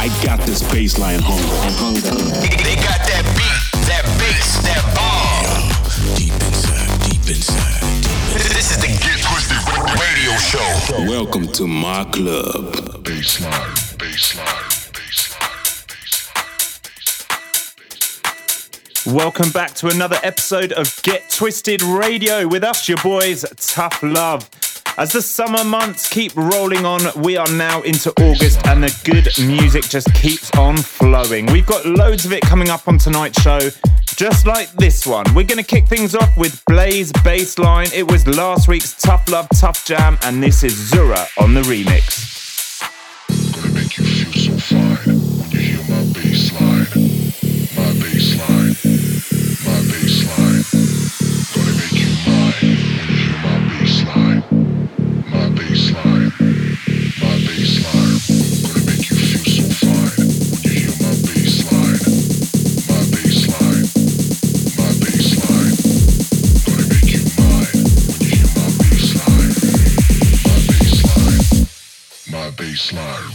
I got this baseline hunger. hunger. They got that beat, that bass, that. Deep inside, deep inside, deep inside. This is the Get Twisted Radio Show. Welcome to my club. Baseline, baseline. Welcome back to another episode of Get Twisted Radio with us, your boys, Tough Love. As the summer months keep rolling on, we are now into August and the good music just keeps on flowing. We've got loads of it coming up on tonight's show, just like this one. We're going to kick things off with Blaze Bassline. It was last week's Tough Love Tough Jam, and this is Zura on the remix. Slide.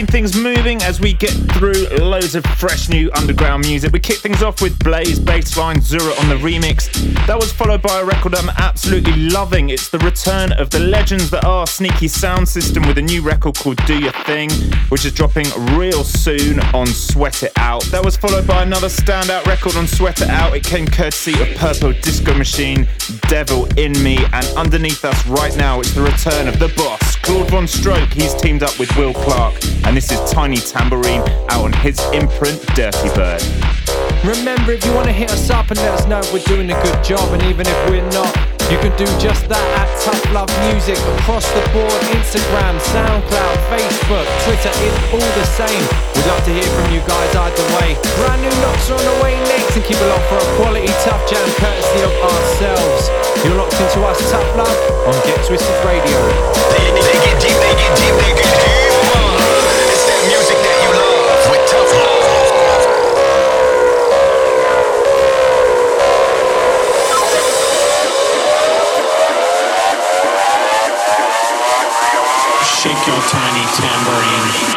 Keeping things moving as we get through loads of fresh new underground music. We kick things off with Blaze Bassline Zura on the remix. That was followed by a record I'm absolutely loving. It's the return of the legends that are Sneaky Sound System with a new record called Do Your Thing, which is dropping real soon on Sweat It Out. That was followed by another standout record on Sweat It Out. It came courtesy of Purple Disco Machine, Devil in Me, and underneath us right now, it's the return of the boss, Claude VonStroke. He's teamed up with Will Clarke, and this is Tiny Tambourine out on his imprint, Dirtybird. Remember, if you want to hit us up and let us know if we're doing a good job, and even if we're not, you can do just that at Tough Love Music across the board Instagram, SoundCloud, Facebook, Twitter, it's all the same. We'd love to hear from you guys either way. Brand new knocks are on the way next, and keep locked for a quality Tough Jam courtesy of ourselves. You're locked into us, Tough Love, on Get Twisted Radio. They get deep, they get deep, they get deep. Your tiny tambourine.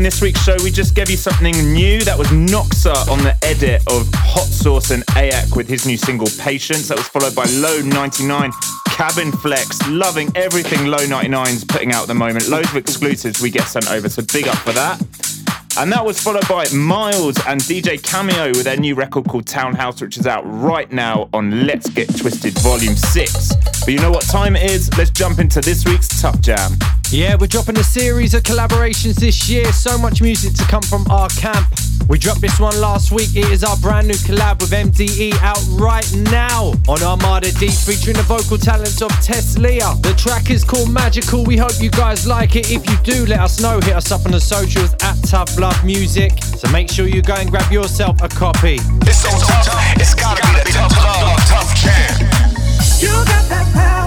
In this week's show. We just gave you something new. That was Noxa on the edit of Hot Sauce and Ayak with his new single Patience. That was followed by Low 99, Cabin Flex, loving everything Low 99's putting out at the moment. Loads of exclusives we get sent over, so big up for that. And that was followed by Miles and DJ Cameo with their new record called Townhouse, which is out right now on Let's Get Twisted Volume 6. But you know what time it is? Let's jump into this week's Tough Jam. Yeah, we're dropping a series of collaborations this year. So much music to come from our camp. We dropped this one last week. It is our brand new collab with MDE out right now on Armada Deep, featuring the vocal talents of Tess Leah. The track is called Magical. We hope you guys like it. If you do, let us know. Hit us up on the socials at Tough Love Music. So make sure you go and grab yourself a copy. It's so tough, it's gotta be the tough love, tough jam. You got that power.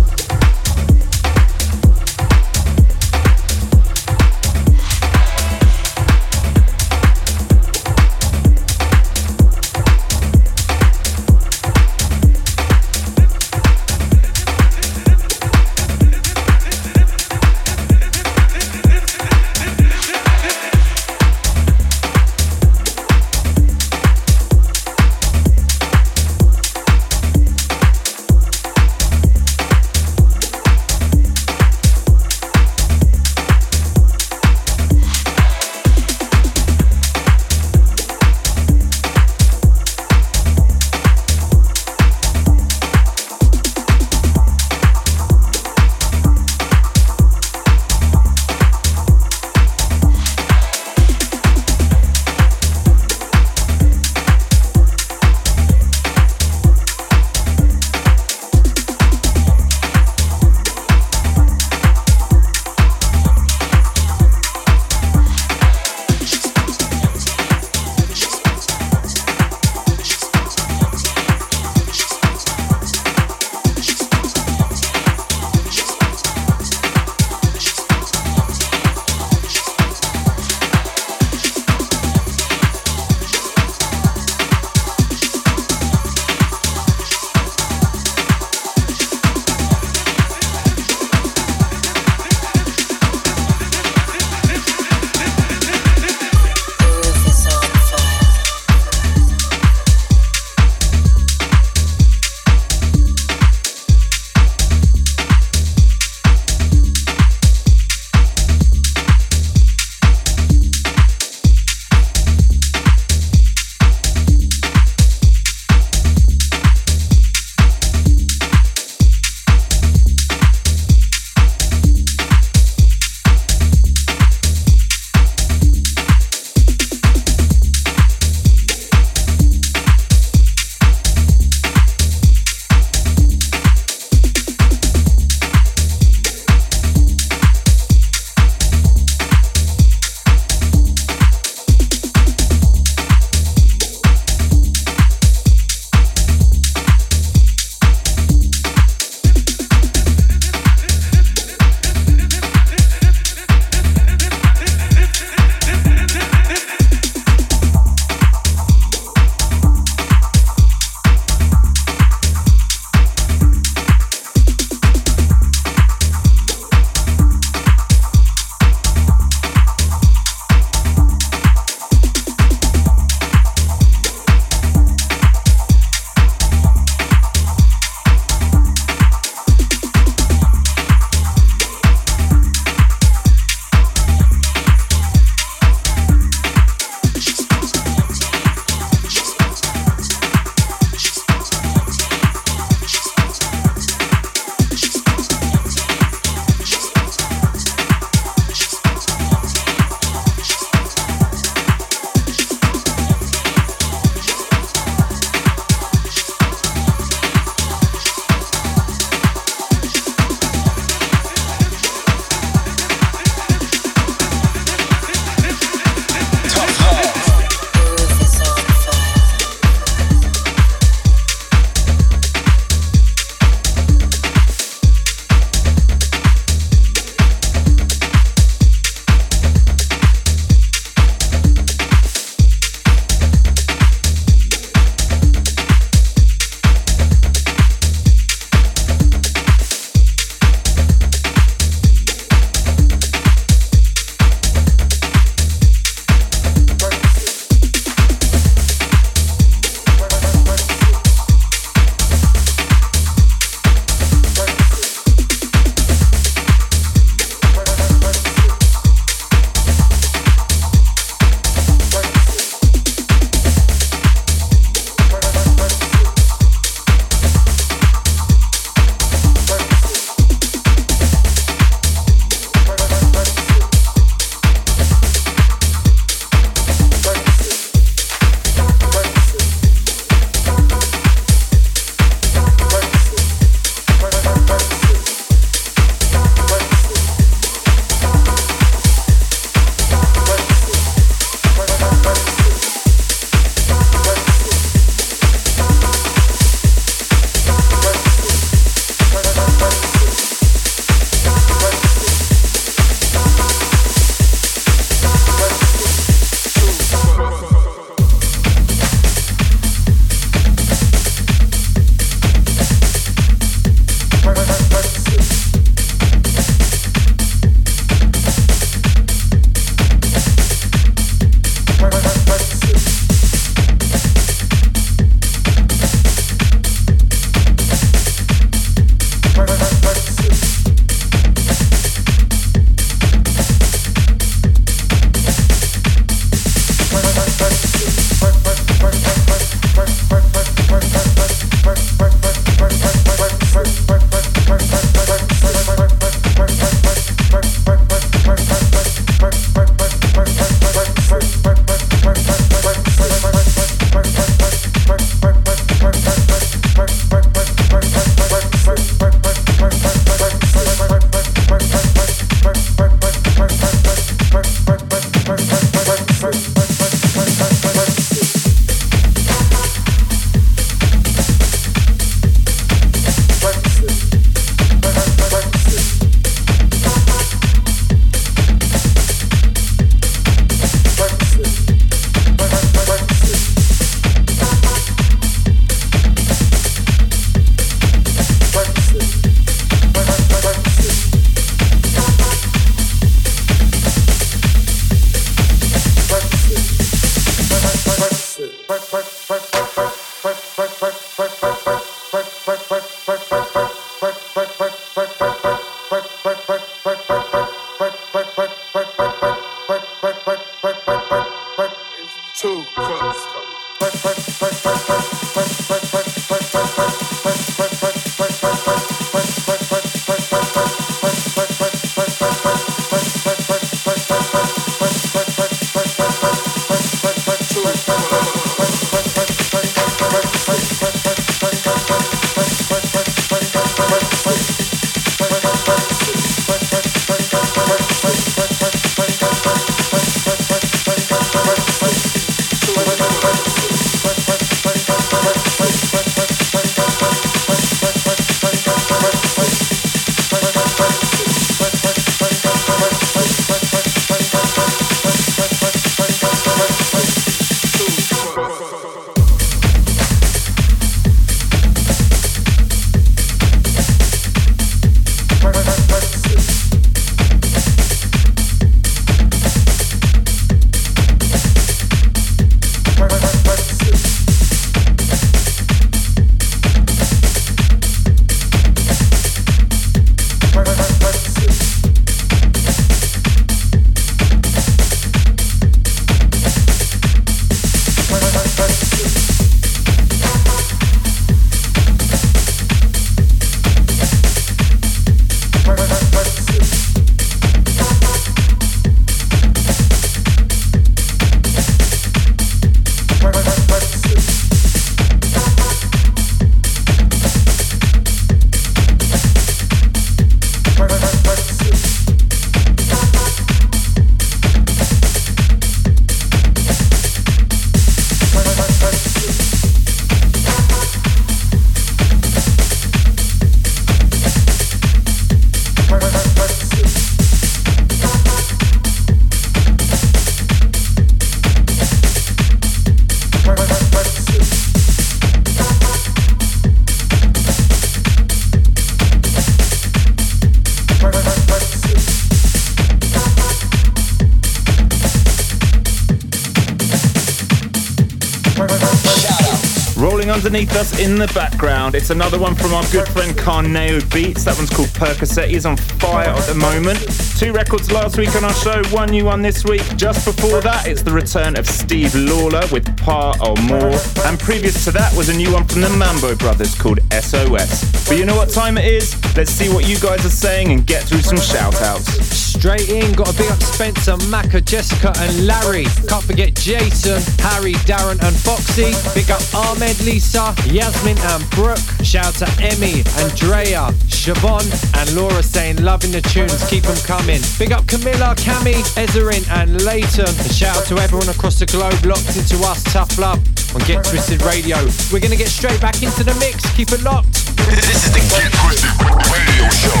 Underneath us in the background, it's another one from our good friend Carneo Beats. That one's called Percocet. He's on fire at the moment. Two records last week on our show, one new one this week. Just before that, it's the return of Steve Lawler with Par or More. And previous to that was a new one from the Mambo Brothers called SOS. But you know what time it is? Let's see what you guys are saying and get through some shout outs. Straight in, got a big up Spencer, Maka, Jessica, and Larry. Can't forget Jason, Harry, Darren, and Foxy. Big up Ahmed, Lisa, Yasmin, and Brooke. Shout out to Emmy, Andrea, Siobhan, and Laura saying, loving the tunes, keep them coming. Big up Camilla, Cami, Ezerin, and Leighton. And shout out to everyone across the globe locked into us, Tough Love on Get Twisted Radio. We're going to get straight back into the mix. Keep it locked. This is the Get Twisted Radio Show.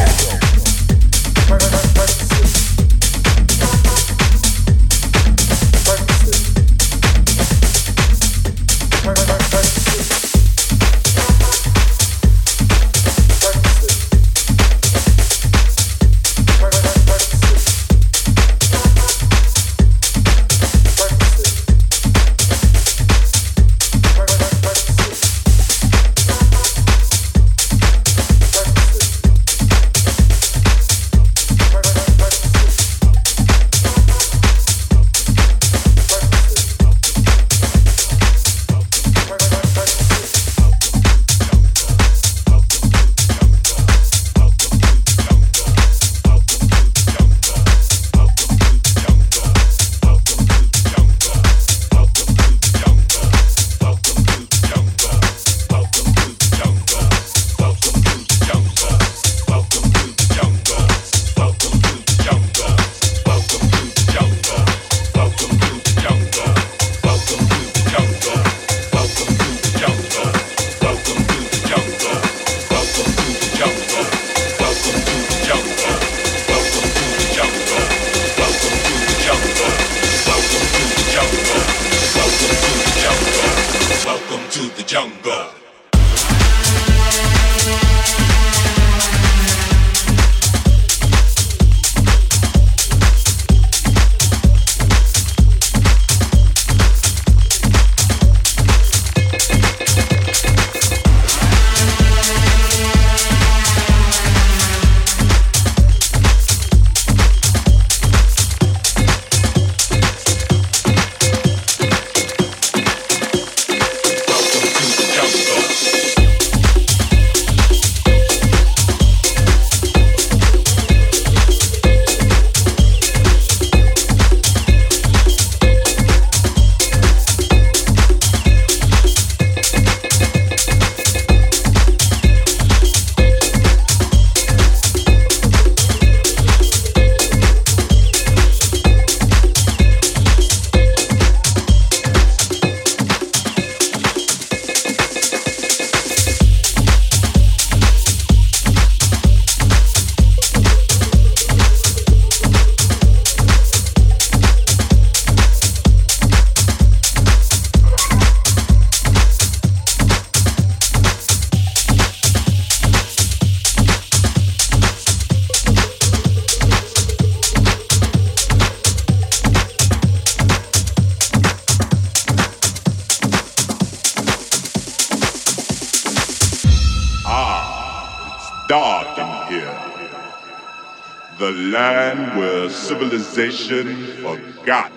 mind where civilization forgot.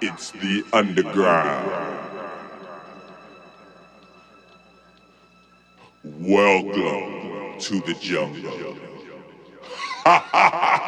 It's the underground. Welcome to the jungle.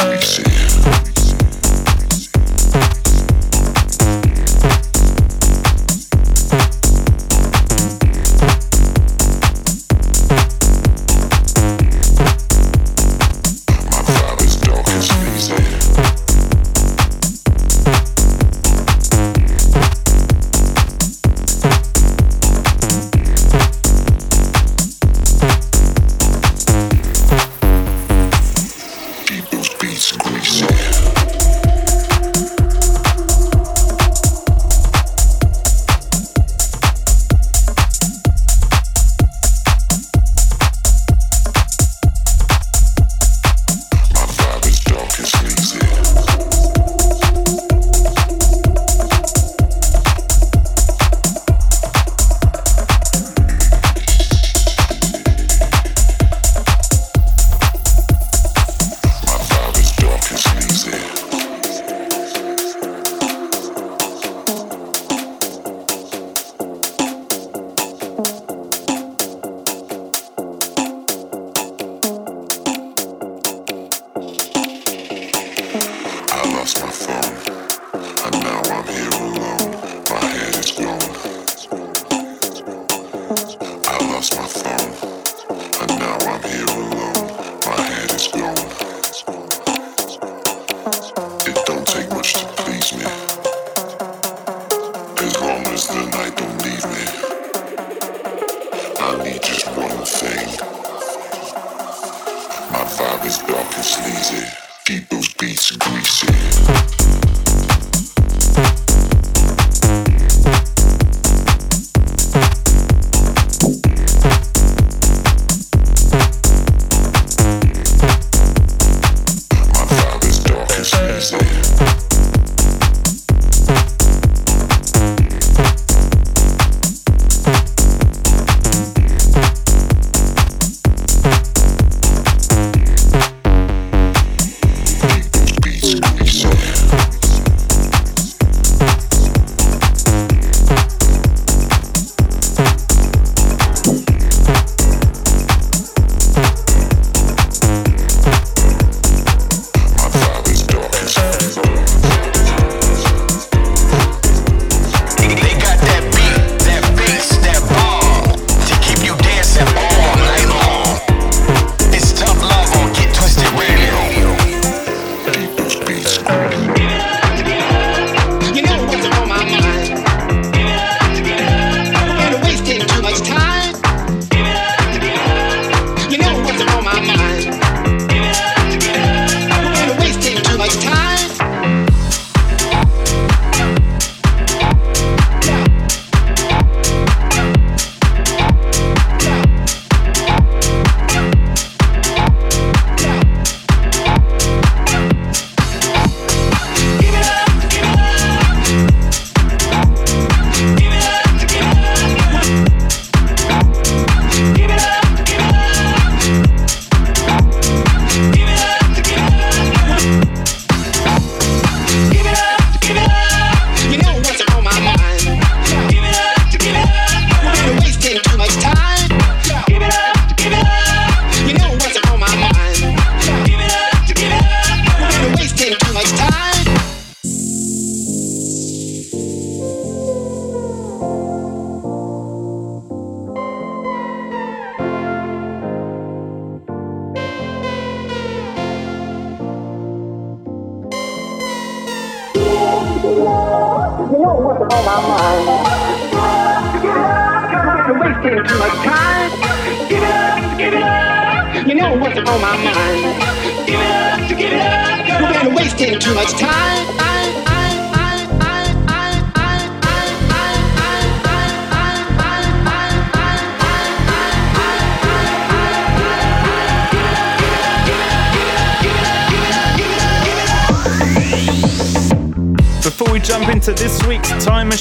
earth.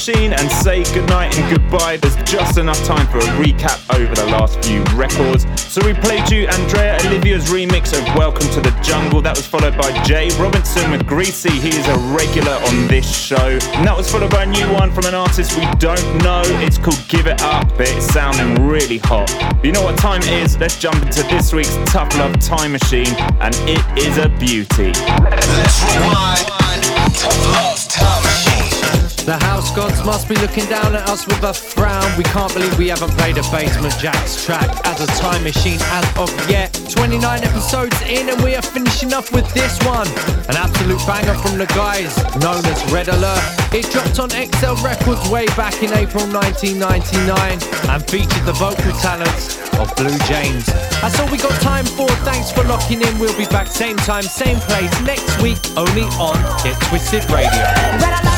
Machine and say goodnight and goodbye, there's just enough time for a recap over the last few records. So we played you Andrea Oliva's remix of Welcome to the Jungle. That was followed by Jay Robinson with Greasy. He is a regular on this show. And that was followed by a new one from an artist we don't know. It's called Give It Up, but it's sounding really hot. You know what time it is? Let's jump into this week's Tough Love Time Machine, and it is a beauty. Let's rewind. Tough love. The house gods must be looking down at us with a frown. We can't believe we haven't played a Basement Jaxx track as a time machine as of yet. 29 episodes in, and we are finishing off with this one. An absolute banger from the guys known as Red Alert. It dropped on XL Records way back in April 1999 and featured the vocal talents of Blue James. That's all we got time for. Thanks for locking in. We'll be back same time, same place next week, only on Get Twisted Radio.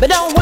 But don't